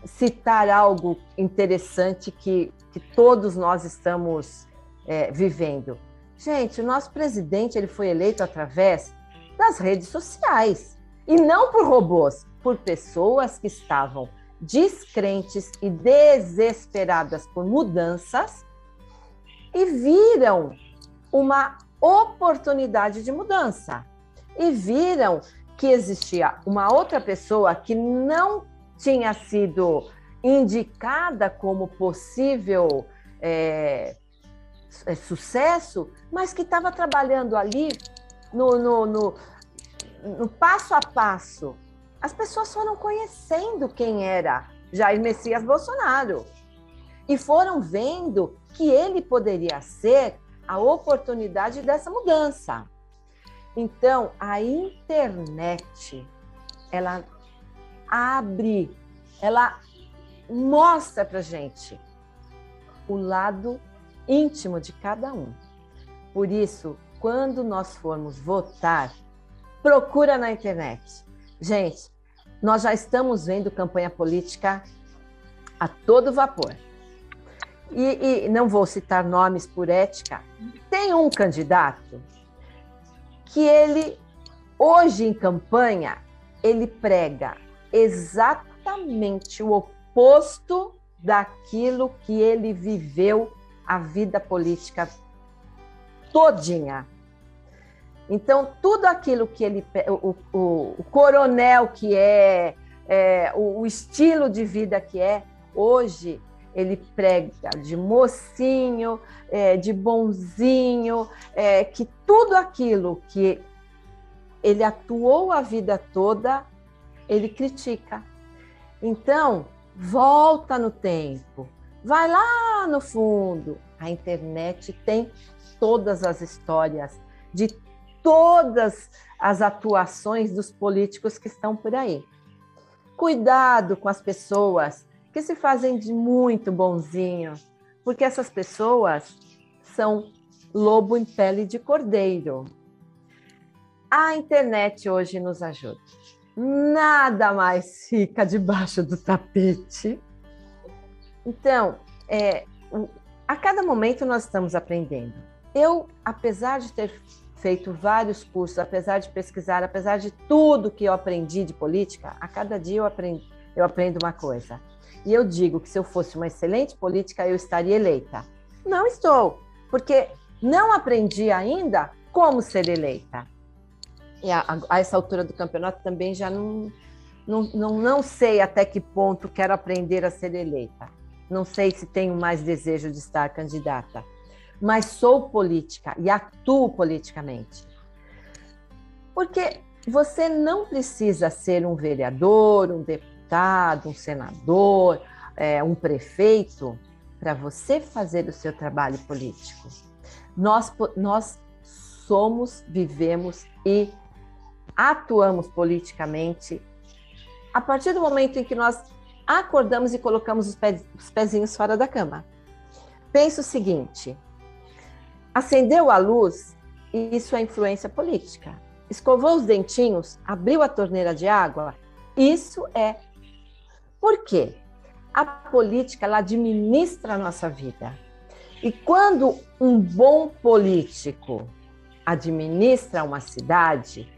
citar algo interessante que, que todos nós estamos é, vivendo. Gente, o nosso presidente ele foi eleito através das redes sociais e não por robôs, por pessoas que estavam descrentes e desesperadas por mudanças e viram uma oportunidade de mudança e viram que existia uma outra pessoa que não tinha sido indicada como possível é, é, sucesso, mas que estava trabalhando ali no, no, no, no passo a passo. As pessoas foram conhecendo quem era Jair Messias Bolsonaro e foram vendo que ele poderia ser a oportunidade dessa mudança. Então, a internet, ela abre, ela mostra para gente o lado íntimo de cada um. Por isso, quando nós formos votar, procura na internet. Gente, nós já estamos vendo campanha política a todo vapor e, e não vou citar nomes por ética, tem um candidato que ele, hoje em campanha, ele prega exatamente o oposto daquilo que ele viveu a vida política todinha. Então, tudo aquilo que ele. O, o, o coronel que é, é o, o, estilo de vida que é, hoje ele prega de mocinho, é, de bonzinho, é, que tudo aquilo que ele atuou a vida toda, ele critica. Então, volta no tempo, vai lá no fundo. A internet tem todas as histórias de todas as atuações dos políticos que estão por aí. Cuidado com as pessoas que se fazem de muito bonzinho, porque essas pessoas são lobo em pele de cordeiro. A internet hoje nos ajuda. Nada mais fica debaixo do tapete. Então, é, a cada momento nós estamos aprendendo. Eu, apesar de ter feito vários cursos, apesar de pesquisar, apesar de tudo que eu aprendi de política, a cada dia eu aprendo, eu aprendo uma coisa. E eu digo que se eu fosse uma excelente política, eu estaria eleita. Não estou, porque não aprendi ainda como ser eleita. E a, a, essa altura do campeonato também já não, não, não, não sei até que ponto quero aprender a ser eleita. Não sei se tenho mais desejo de estar candidata. Mas sou política e atuo politicamente. Porque você não precisa ser um vereador, um deputado, um senador, é, um prefeito, para você fazer o seu trabalho político. Nós, nós somos, vivemos e atuamos politicamente a partir do momento em que nós acordamos e colocamos os, pés, os pezinhos fora da cama. Pensa o seguinte: acendeu a luz, isso é influência política. Escovou os dentinhos, abriu a torneira de água, isso é por quê? A política ela administra a nossa vida. E quando um bom político administra uma cidade,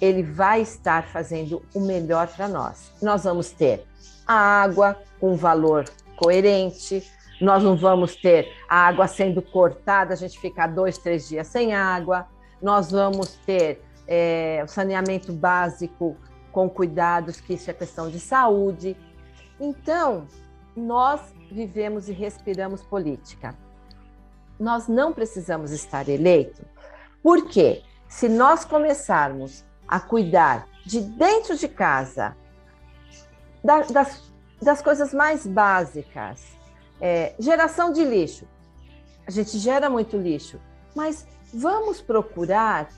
ele vai estar fazendo o melhor para nós. Nós vamos ter a água com valor coerente, nós não vamos ter a água sendo cortada, a gente ficar dois, três dias sem água, nós vamos ter é, o saneamento básico com cuidados, que isso é questão de saúde. Então, nós vivemos e respiramos política. Nós não precisamos estar eleito, porque se nós começarmos a cuidar de dentro de casa, da, das, das coisas mais básicas, é, geração de lixo. A gente gera muito lixo, mas vamos procurar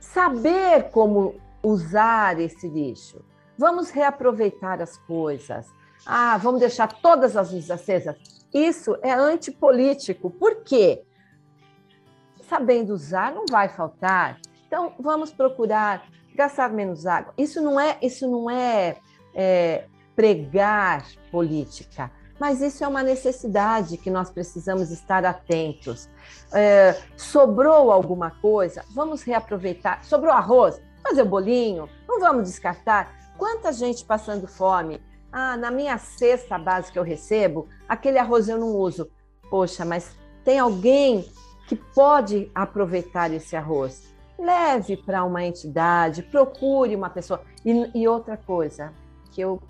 saber como usar esse lixo. Vamos reaproveitar as coisas. Ah, vamos deixar todas as luzes acesas. Isso é antipolítico. Por quê? Sabendo usar, não vai faltar. Então, vamos procurar gastar menos água. Isso não é, isso não é, é pregar política, mas isso é uma necessidade que nós precisamos estar atentos. É, sobrou alguma coisa? Vamos reaproveitar. Sobrou arroz? Fazer o bolinho? Não vamos descartar. Quanta gente passando fome? Ah, na minha cesta básica eu recebo, aquele arroz eu não uso. Poxa, mas tem alguém que pode aproveitar esse arroz. Leve para uma entidade, procure uma pessoa. E, e outra coisa que eu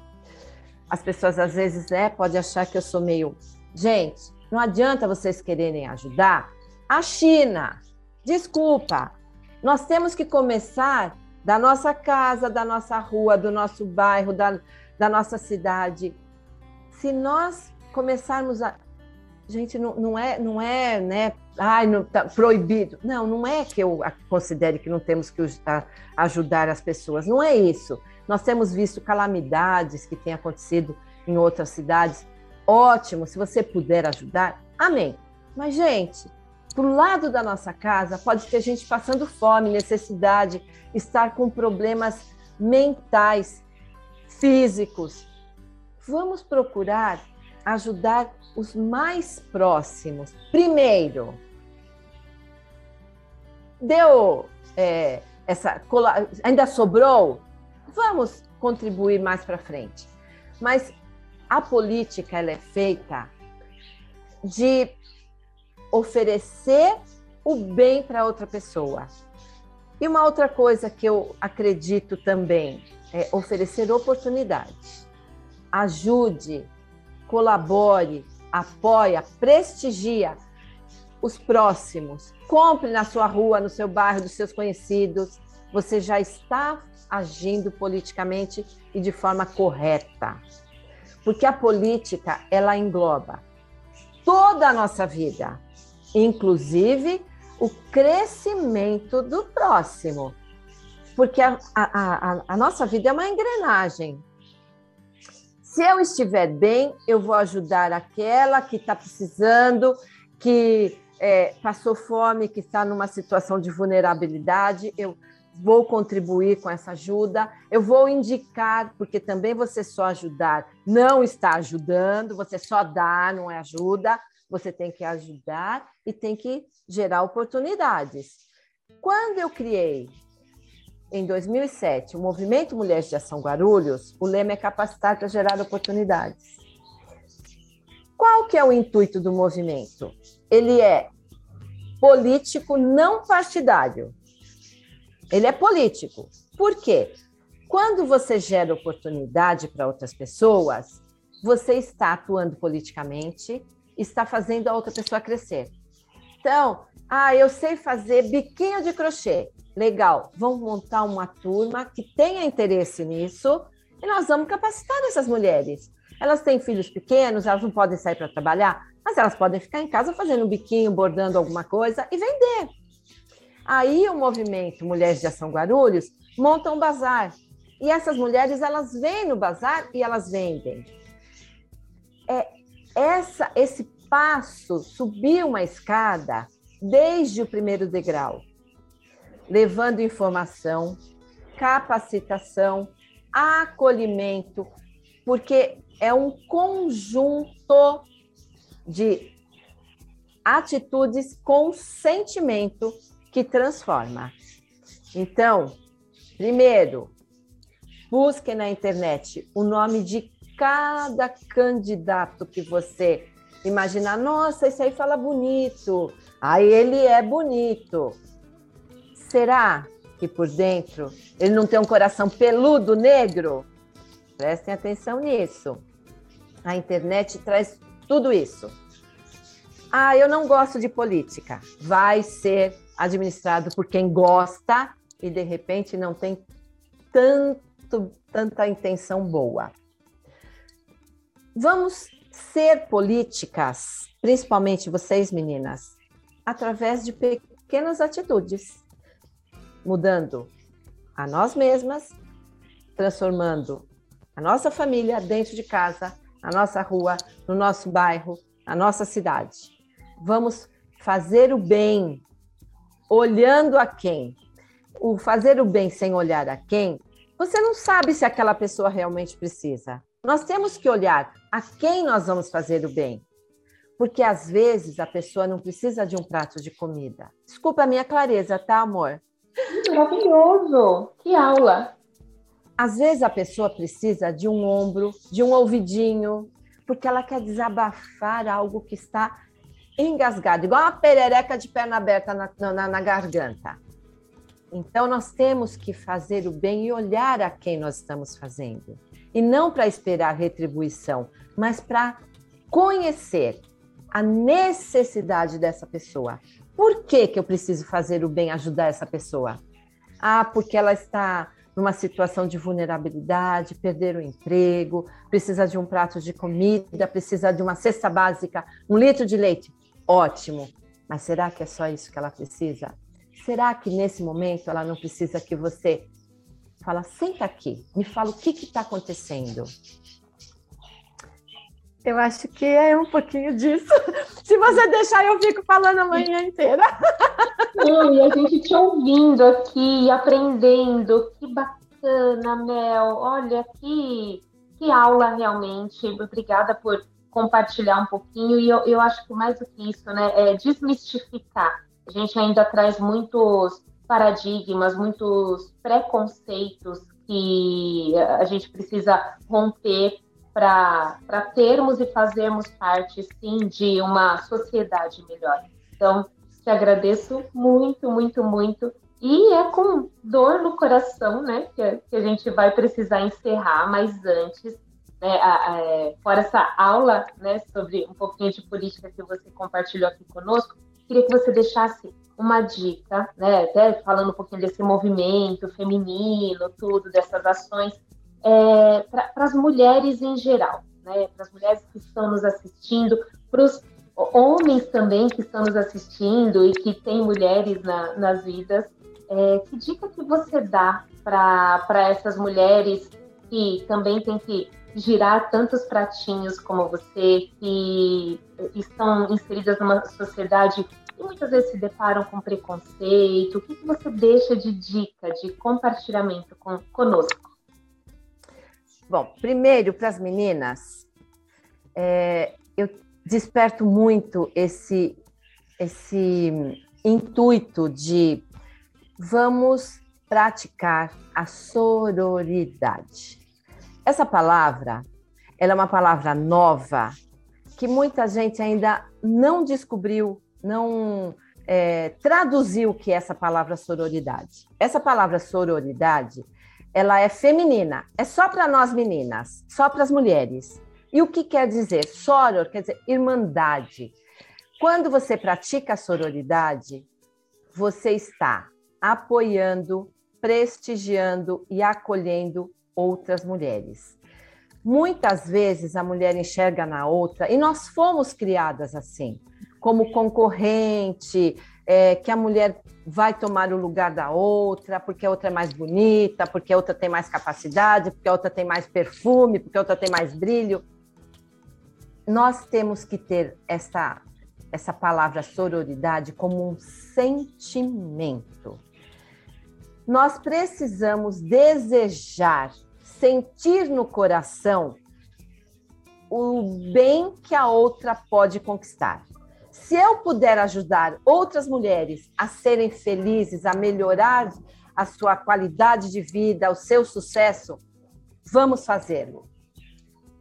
as pessoas às vezes né, podem achar que eu sou meio. Gente, não adianta vocês quererem ajudar. A China, desculpa, nós temos que começar da nossa casa, da nossa rua, do nosso bairro, da, da nossa cidade. Se nós começarmos a. Gente, não, não é, não é, né? Ai, não, tá proibido. Não, não é que eu considere que não temos que ajudar as pessoas. Não é isso. Nós temos visto calamidades que têm acontecido em outras cidades. Ótimo, se você puder ajudar, amém. Mas, gente, para o lado da nossa casa pode ter gente passando fome, necessidade, estar com problemas mentais, físicos. Vamos procurar ajudar os mais próximos. Primeiro, deu é, essa ainda sobrou vamos contribuir mais para frente. Mas a política ela é feita de oferecer o bem para outra pessoa. E uma outra coisa que eu acredito também é oferecer oportunidade. Ajude, colabore, apoia, prestigia os próximos. Compre na sua rua, no seu bairro, dos seus conhecidos. Você já está agindo politicamente e de forma correta. Porque a política, ela engloba toda a nossa vida, inclusive o crescimento do próximo. Porque a, a, a, a nossa vida é uma engrenagem. Se eu estiver bem, eu vou ajudar aquela que está precisando, que é, passou fome, que está numa situação de vulnerabilidade. Eu vou contribuir com essa ajuda, eu vou indicar, porque também você só ajudar não está ajudando, você só dá, não é ajuda, você tem que ajudar e tem que gerar oportunidades. Quando eu criei, em 2007, o Movimento Mulheres de Ação Guarulhos, o lema é capacitar para gerar oportunidades. Qual que é o intuito do movimento? Ele é político não partidário. Ele é político. Por quê? Quando você gera oportunidade para outras pessoas, você está atuando politicamente, está fazendo a outra pessoa crescer. Então, ah, eu sei fazer biquinho de crochê. Legal, vamos montar uma turma que tenha interesse nisso e nós vamos capacitar essas mulheres. Elas têm filhos pequenos, elas não podem sair para trabalhar, mas elas podem ficar em casa fazendo um biquinho, bordando alguma coisa e vender. Aí o movimento Mulheres de Ação Guarulhos monta um bazar. E essas mulheres, elas vêm no bazar e elas vendem. É essa, esse passo, subir uma escada desde o primeiro degrau, levando informação, capacitação, acolhimento, porque é um conjunto de atitudes com sentimento que transforma. Então, primeiro, busque na internet o nome de cada candidato que você imaginar. Nossa, esse aí fala bonito. Aí ele é bonito. Será que por dentro ele não tem um coração peludo negro? Prestem atenção nisso. A internet traz tudo isso. Ah, eu não gosto de política. Vai ser administrado por quem gosta e de repente não tem tanto, tanta intenção boa. Vamos ser políticas, principalmente vocês meninas, através de pequenas atitudes, mudando a nós mesmas, transformando a nossa família dentro de casa, a nossa rua, no nosso bairro, a nossa cidade. Vamos fazer o bem olhando a quem? O fazer o bem sem olhar a quem, você não sabe se aquela pessoa realmente precisa. Nós temos que olhar a quem nós vamos fazer o bem. Porque às vezes a pessoa não precisa de um prato de comida. Desculpa a minha clareza, tá, amor? Maravilhoso! Que aula! Às vezes a pessoa precisa de um ombro, de um ouvidinho, porque ela quer desabafar algo que está engasgado, igual uma perereca de perna aberta na, na, na garganta. Então, nós temos que fazer o bem e olhar a quem nós estamos fazendo. E não para esperar retribuição, mas para conhecer a necessidade dessa pessoa. Por que, que eu preciso fazer o bem, ajudar essa pessoa? Ah, porque ela está numa situação de vulnerabilidade, perder o emprego, precisa de um prato de comida, precisa de uma cesta básica, um litro de leite. Ótimo. Mas será que é só isso que ela precisa? Será que nesse momento ela não precisa que você fala, senta aqui, me fala o que está acontecendo? Eu acho que é um pouquinho disso. Se você deixar, eu fico falando a manhã inteira. Não, e a gente te ouvindo aqui, aprendendo. Que bacana, Mel. Olha, que, que aula realmente. Obrigada por compartilhar um pouquinho. E eu, eu acho que mais do que isso, né, é desmistificar. A gente ainda traz muitos paradigmas, muitos preconceitos que a gente precisa romper para termos e fazermos parte, sim, de uma sociedade melhor. Então, te agradeço muito, muito, muito. E é com dor no coração, né, que, que a gente vai precisar encerrar, mas antes, né, a, a, é, fora essa aula, né, sobre um pouquinho de política que você compartilhou aqui conosco, queria que você deixasse uma dica, né, até falando um pouquinho desse movimento feminino, tudo, dessas ações, é, para as mulheres em geral, né, para as mulheres que estão nos assistindo, para os homens também que estão nos assistindo e que têm mulheres na, nas vidas, é, que dica que você dá para essas mulheres que também têm que girar tantos pratinhos como você, que estão inseridas numa sociedade e muitas vezes se deparam com preconceito? O que, que você deixa de dica, de compartilhamento com, conosco? Bom, primeiro, para as meninas, é, eu desperto muito esse, esse intuito de vamos praticar a sororidade. Essa palavra, ela é uma palavra nova que muita gente ainda não descobriu, não é, traduziu o que é essa palavra sororidade. Essa palavra sororidade ela é feminina, é só para nós meninas, só para as mulheres. E o que quer dizer? Soror quer dizer irmandade. Quando você pratica a sororidade, você está apoiando, prestigiando e acolhendo outras mulheres. Muitas vezes a mulher enxerga na outra, e nós fomos criadas assim, como concorrente, é, que a mulher vai tomar o lugar da outra, porque a outra é mais bonita, porque a outra tem mais capacidade, porque a outra tem mais perfume, porque a outra tem mais brilho. Nós temos que ter essa, essa palavra sororidade como um sentimento. Nós precisamos desejar, sentir no coração o bem que a outra pode conquistar se eu puder ajudar outras mulheres a serem felizes, a melhorar a sua qualidade de vida, o seu sucesso, vamos fazê-lo.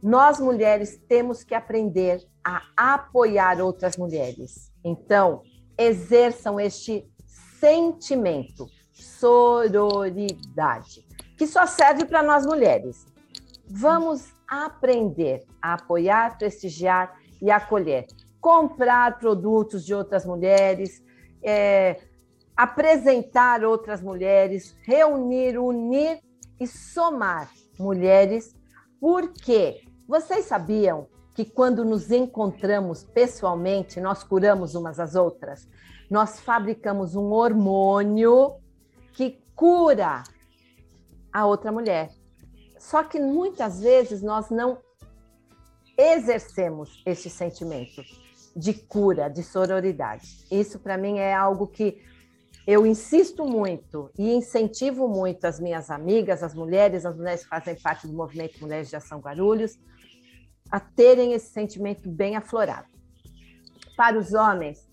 Nós mulheres temos que aprender a apoiar outras mulheres. Então, exerçam este sentimento, sororidade, que só serve para nós mulheres. Vamos aprender a apoiar, prestigiar e acolher. Comprar produtos de outras mulheres, é, apresentar outras mulheres, reunir, unir e somar mulheres, porque vocês sabiam que quando nos encontramos pessoalmente, nós curamos umas às outras? Nós fabricamos um hormônio que cura a outra mulher. Só que muitas vezes nós não exercemos esse sentimento de cura, de sororidade. Isso para mim é algo que eu insisto muito e incentivo muito as minhas amigas, as mulheres, as mulheres que fazem parte do movimento Mulheres de Ação Guarulhos, a terem esse sentimento bem aflorado. Para os homens,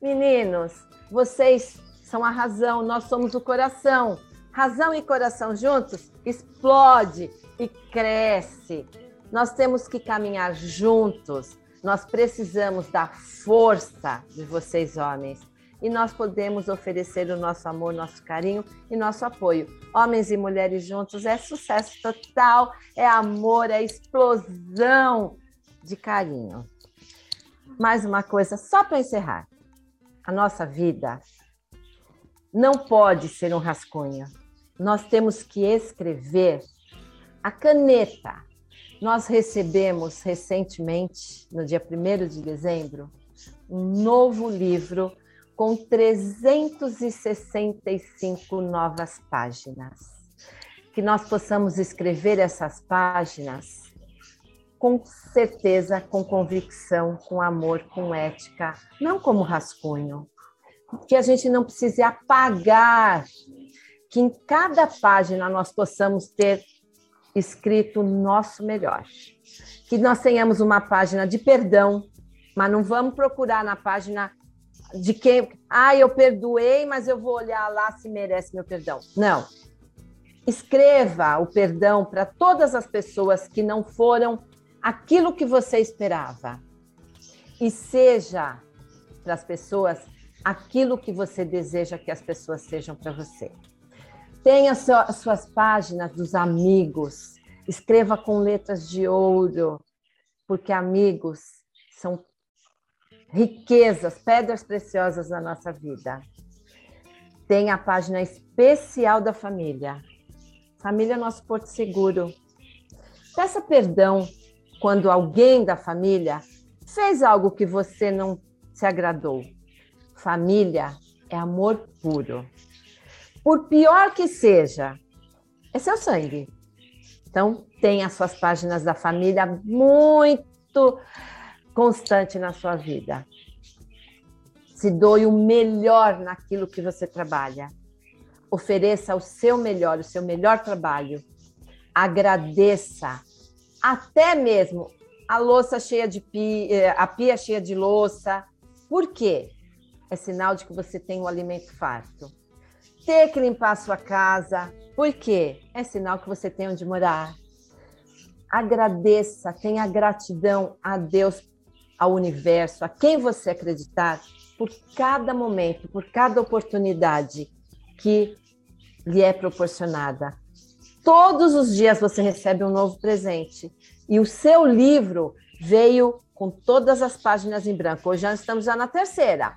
meninos, vocês são a razão, nós somos o coração. Razão e coração juntos explode e cresce. Nós temos que caminhar juntos. Nós precisamos da força de vocês, homens e nós podemos oferecer o nosso amor, nosso carinho e nosso apoio. Homens e mulheres juntos é sucesso total, é amor, é explosão de carinho. Mais uma coisa, só para encerrar. A nossa vida não pode ser um rascunho. Nós temos que escrever a caneta. Nós recebemos recentemente, no dia 1 de dezembro, um novo livro com 365 novas páginas. Que nós possamos escrever essas páginas com certeza, com convicção, com amor, com ética, não como rascunho. Que a gente não precise apagar, que em cada página nós possamos ter escrito nosso melhor. Que nós tenhamos uma página de perdão, mas não vamos procurar na página de quem, ah, eu perdoei, mas eu vou olhar lá se merece meu perdão. Não. Escreva o perdão para todas as pessoas que não foram aquilo que você esperava. E seja para as pessoas aquilo que você deseja que as pessoas sejam para você. Tenha as suas páginas dos amigos. Escreva com letras de ouro, porque amigos são riquezas, pedras preciosas na nossa vida. Tem a página especial da família. Família é nosso porto seguro. Peça perdão quando alguém da família fez algo que você não se agradou. Família é amor puro. Por pior que seja, é seu sangue. Então, tem as suas páginas da família muito constante na sua vida. Se doe o melhor naquilo que você trabalha. Ofereça o seu melhor, o seu melhor trabalho. Agradeça. Até mesmo a louça cheia de pia, eh, a pia cheia de louça. Por quê? É sinal de que você tem um alimento farto. Ter que limpar a sua casa. Por quê? É sinal que você tem onde morar. Agradeça, tenha gratidão a Deus ao universo, a quem você acreditar, por cada momento, por cada oportunidade que lhe é proporcionada. Todos os dias você recebe um novo presente. E o seu livro veio com todas as páginas em branco. Hoje já estamos já na terceira.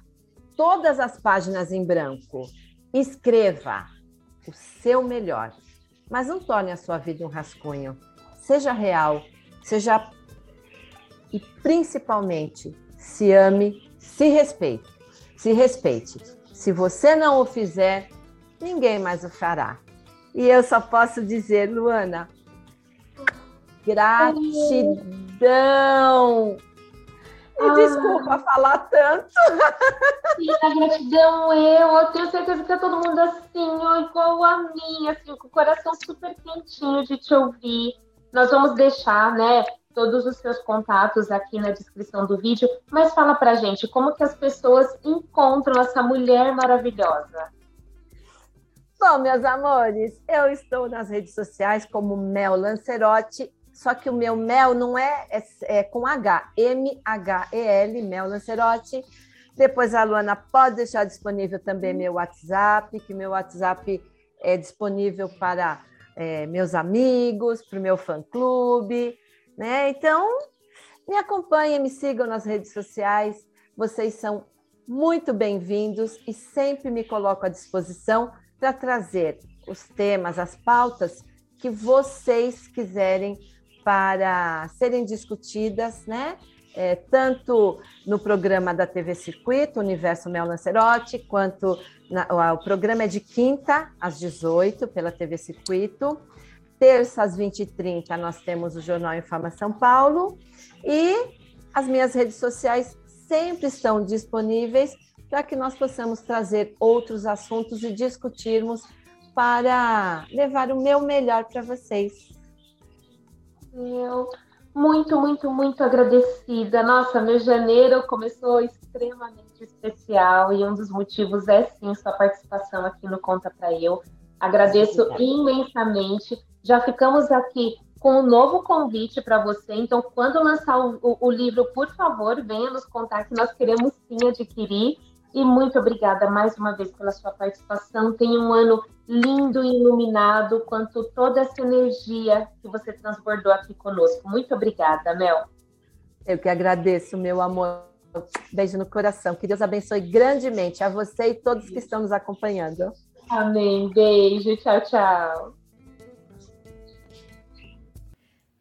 Todas as páginas em branco. Escreva o seu melhor. Mas não torne a sua vida um rascunho. Seja real, seja e principalmente se ame, se respeite. Se respeite. Se você não o fizer, ninguém mais o fará. E eu só posso dizer, Luana, gratidão. E ah. desculpa falar tanto. Sim, a gratidão eu. Eu tenho certeza que é todo mundo assim, ó, igual a mim, assim, com o coração super quentinho de te ouvir. Nós vamos deixar, né, todos os seus contatos aqui na descrição do vídeo, mas fala pra gente como que as pessoas encontram essa mulher maravilhosa. Bom, meus amores, eu estou nas redes sociais como Mel Lancerotti, só que o meu Mel não é, é, é com H, M-H-E-L, Mel Lancerotti. Depois a Luana pode deixar disponível também meu WhatsApp, que meu WhatsApp é disponível para é, meus amigos, para o meu fã-clube, né? Então, me acompanhem, me sigam nas redes sociais. Vocês são muito bem-vindos e sempre me coloco à disposição para trazer os temas, as pautas que vocês quiserem para serem discutidas, né? É, tanto no programa da TV Circuito, Universo Mel Lancerotti, quanto na, o programa é de quinta às 18 pela TV Circuito. Terça às 20h30 nós temos o Jornal Infama São Paulo e as minhas redes sociais sempre estão disponíveis para que nós possamos trazer outros assuntos e discutirmos para levar o meu melhor para vocês. Eu muito, muito, muito agradecida. Nossa, meu janeiro começou extremamente especial e um dos motivos é sim sua participação aqui no Conta para Eu. Agradeço imensamente. Já ficamos aqui com um novo convite para você. Então, quando lançar o, o, o, livro, por favor, venha nos contar que nós queremos sim adquirir. E muito obrigada mais uma vez pela sua participação. Tenha um ano lindo e iluminado, quanto toda essa energia que você transbordou aqui conosco. Muito obrigada, Mel. Eu que agradeço, meu amor. Beijo no coração. Que Deus abençoe grandemente a você e todos que estão nos acompanhando. Amém. Beijo. Tchau, tchau.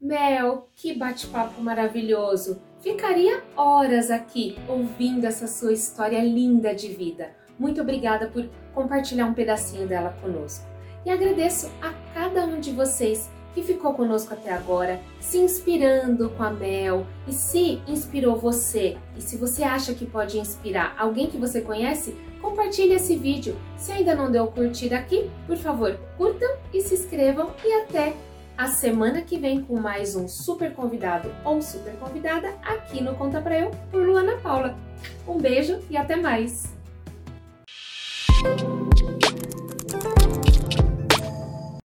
Mel, que bate-papo maravilhoso! Ficaria horas aqui ouvindo essa sua história linda de vida. Muito obrigada por compartilhar um pedacinho dela conosco. E agradeço a cada um de vocês que ficou conosco até agora, se inspirando com a Mel. E se inspirou você, e se você acha que pode inspirar alguém que você conhece, compartilhe esse vídeo. Se ainda não deu curtida aqui, por favor, curtam e se inscrevam e até a semana que vem com mais um super convidado ou super convidada aqui no Conta Pra Eu por Luana Paula. Um beijo e até mais!